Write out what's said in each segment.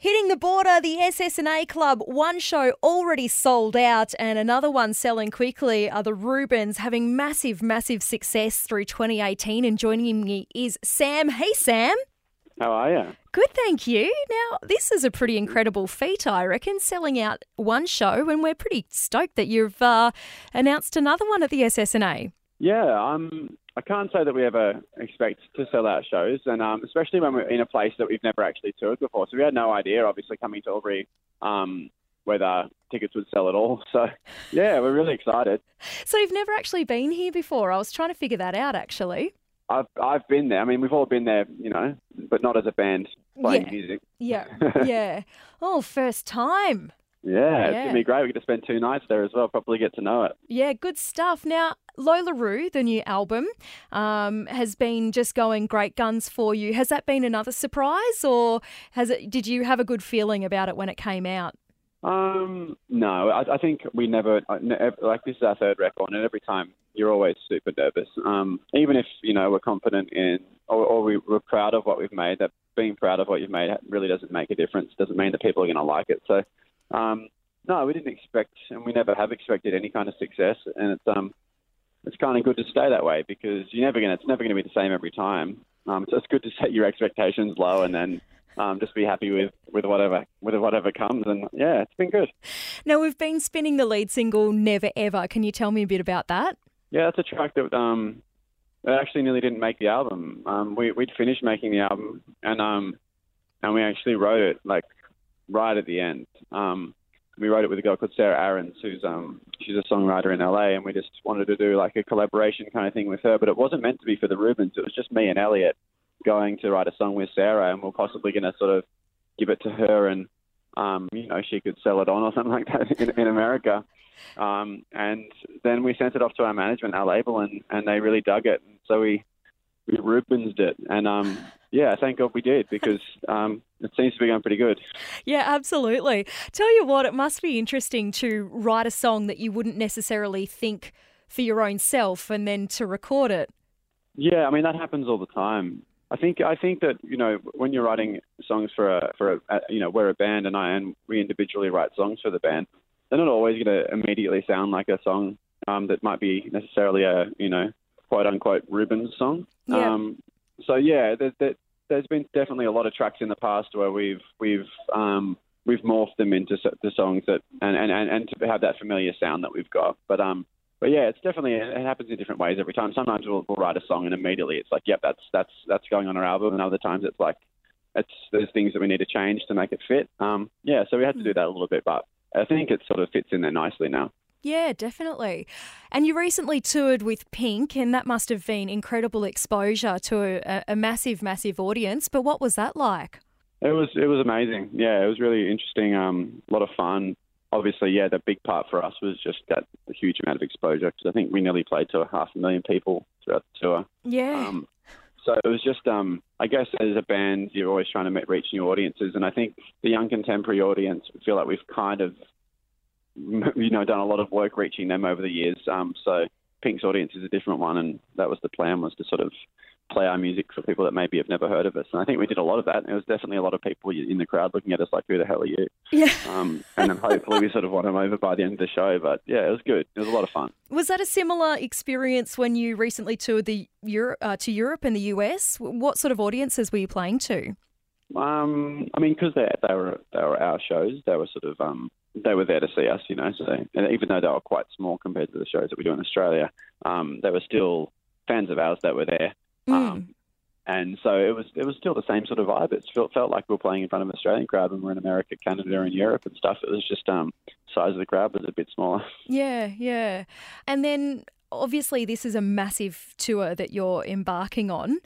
Hitting the border, the SS&A Club, one show already sold out and another one selling quickly are the Rubens having massive, massive success through 2018. And joining me is Sam. Hey, Sam. How are you? Good, thank you. Now, this is a pretty incredible feat, I reckon, selling out one show, and we're pretty stoked that you've uh, announced another one at the SS&A. Yeah, I'm I can't say that we ever expect to sell out shows, and um, especially when we're in a place that we've never actually toured before. So we had no idea, obviously, coming to Albury, um, whether tickets would sell at all. So yeah, we're really excited. So you've never actually been here before. I was trying to figure that out, actually. I've I've been there. I mean, we've all been there, you know, but not as a band playing yeah. music. Yeah, yeah. Oh, first time. Yeah, it's gonna be great. We get to spend two nights there as well. Probably get to know it. Yeah, good stuff. Now, Lo La Ru, the new album, um, has been just going great guns for you. Has that been another surprise, or has it? Did you have a good feeling about it when it came out? Um, no, I, I think we never like this is our third record, and every time you're always super nervous. Um, even if you know we're confident in or, or we, we're proud of what we've made, that being proud of what you've made really doesn't make a difference. Doesn't mean that people are going to like it. So, um, no, we didn't expect, and we never have expected any kind of success, and it's um, it's kind of good to stay that way because you're never gonna, it's never going to be the same every time. Um, so it's good to set your expectations low and then. Um, just be happy with, with whatever with whatever comes, and yeah, it's been good. Now we've been spinning the lead single "Never Ever." Can you tell me a bit about that? Yeah, that's a track that um, that actually nearly didn't make the album. Um, we we'd finished making the album, and um, and we actually wrote it like right at the end. Um, we wrote it with a girl called Sarah Aarons, who's um, she's a songwriter in LA, and we just wanted to do like a collaboration kind of thing with her. But it wasn't meant to be for the Rubens. It was just me and Elliot going to write a song with Sarah, and we're possibly going to sort of give it to her, and um, you know she could sell it on or something like that in, in America. Um, and then we sent it off to our management, our label, and, and they really dug it. And so we we Rubensed it, and um, yeah, thank God we did because um, it seems to be going pretty good. Yeah, absolutely. Tell you what, it must be interesting to write a song that you wouldn't necessarily think for your own self, and then to record it. Yeah, I mean that happens all the time. I think I think that you know when you're writing songs for a for a, a you know we're a band and I and we individually write songs for the band. They're not always going to immediately sound like a song um, that might be necessarily a you know quote unquote Rubens song. Yeah. Um, so yeah, there, there, there's been definitely a lot of tracks in the past where we've we've um, we've morphed them into the songs that and, and, and, and to have that familiar sound that we've got. But um, but yeah, it's definitely it happens in different ways every time. Sometimes we'll, we'll write a song and immediately it's like, yep, that's that's that's going on our album, and other times it's like, it's there's things that we need to change to make it fit. Um, yeah, so we had to do that a little bit, but I think it sort of fits in there nicely now. Yeah, definitely. And you recently toured with Pink, and that must have been incredible exposure to a, a massive, massive audience. But what was that like? It was it was amazing. Yeah, it was really interesting. Um, a lot of fun. Obviously, yeah, the big part for us was just that huge amount of exposure because I think we nearly played to a half a million people throughout the tour. Yeah. Um, so it was just, um, I guess, as a band, you're always trying to reach new audiences, and I think the young contemporary audience feel like we've kind of, you know, done a lot of work reaching them over the years. Um, so Pink's audience is a different one, and that was the plan was to sort of play our music for people that maybe have never heard of us. And I think we did a lot of that. There was definitely a lot of people in the crowd looking at us like, "Who the hell are you?" yeah. Um, and then hopefully we sort of won them over by the end of the show. But yeah, it was good. It was a lot of fun. Was that a similar experience when you recently toured the Euro- uh, to Europe and the US? What sort of audiences were you playing to? Um, I mean, because they they were they were our shows, they were sort of um, they were there to see us, you know. So and even though they were quite small compared to the shows that we do in Australia, um, they were still fans of ours that were there. Um, and so it was it was still the same sort of vibe. It felt felt like we were playing in front of an Australian crowd when we were in America, Canada, and Europe and stuff. It was just um, size of the crowd was a bit smaller. Yeah, yeah. And then obviously, this is a massive tour that you're embarking on.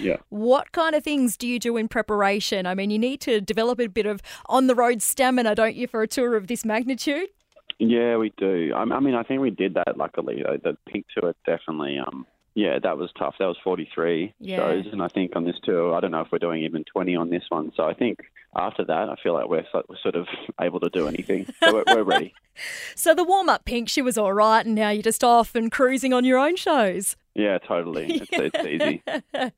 Yeah. What kind of things do you do in preparation? I mean, you need to develop a bit of on the road stamina, don't you, for a tour of this magnitude? Yeah, we do. I, I mean, I think we did that. Luckily, the Pink tour definitely. Um, yeah, that was tough. That was 43 Yeah. shows, and I think on this tour, I don't know if we're doing even 20 on this one. So I think after that, I feel like we're, we're sort of able to do anything. So we're, we're ready. So the warm up pink, she was all right, and now you're just off and cruising on your own shows. Yeah, totally. It's, it's easy.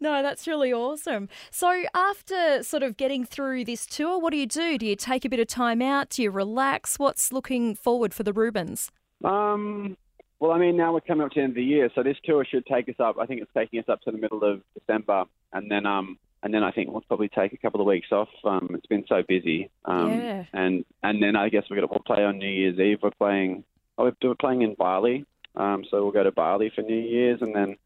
no, that's really awesome. So, after sort of getting through this tour, what do you do? Do you take a bit of time out? Do you relax? What's looking forward for the Rubens? Um, well, I mean, now we're coming up to the end of the year, so this tour should take us up. I think it's taking us up to the middle of December, and then um, and then I think we'll probably take a couple of weeks off. Um, it's been so busy. Um, yeah. And and then I guess we're gonna we'll play on New Year's Eve. We're playing. Oh, we're playing in Bali. Um, so we'll go to Bali for New Year's, and then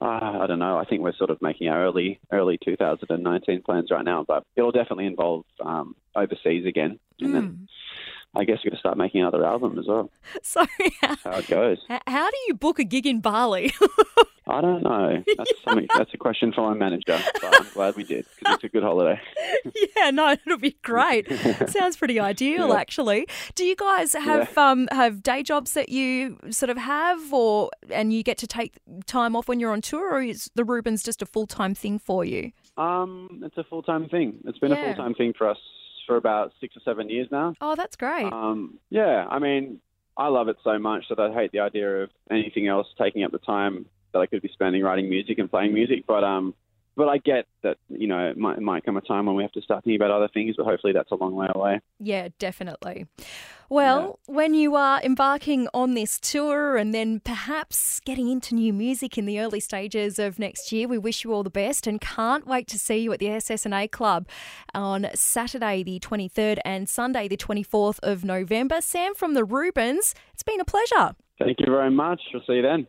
uh, I don't know. I think we're sort of making our early early 2019 plans right now, but it'll definitely involve um, overseas again, and mm. then hmm. I guess we're going to start making another album as well. So how, how it goes. How do you book a gig in Bali? I don't know. That's something. That's a question for my manager. But I'm glad we did because it's a good holiday. yeah, no, it'll be great. Sounds pretty ideal, yeah. actually. Do you guys have yeah. um have day jobs that you sort of have, or and you get to take time off when you're on tour, or is the Rubens just a full time thing for you? Um, it's a full time thing. It's been yeah. a full time thing for us for about six or seven years now. Oh, that's great. Um, yeah, I mean, I love it so much that I hate the idea of anything else taking up the time that I could be spending writing music and playing music. But um, but I get that you know it might, it might come a time when we have to start thinking about other things. But hopefully that's a long way away. Yeah, definitely. Well, yeah. when you are embarking on this tour and then perhaps getting into new music in the early stages of next year, we wish you all the best and can't wait to see you at the SS&A Club on Saturday the 23rd and Sunday the 24th of November. Sam from the Rubens, it's been a pleasure. Thank you very much. We'll see you then.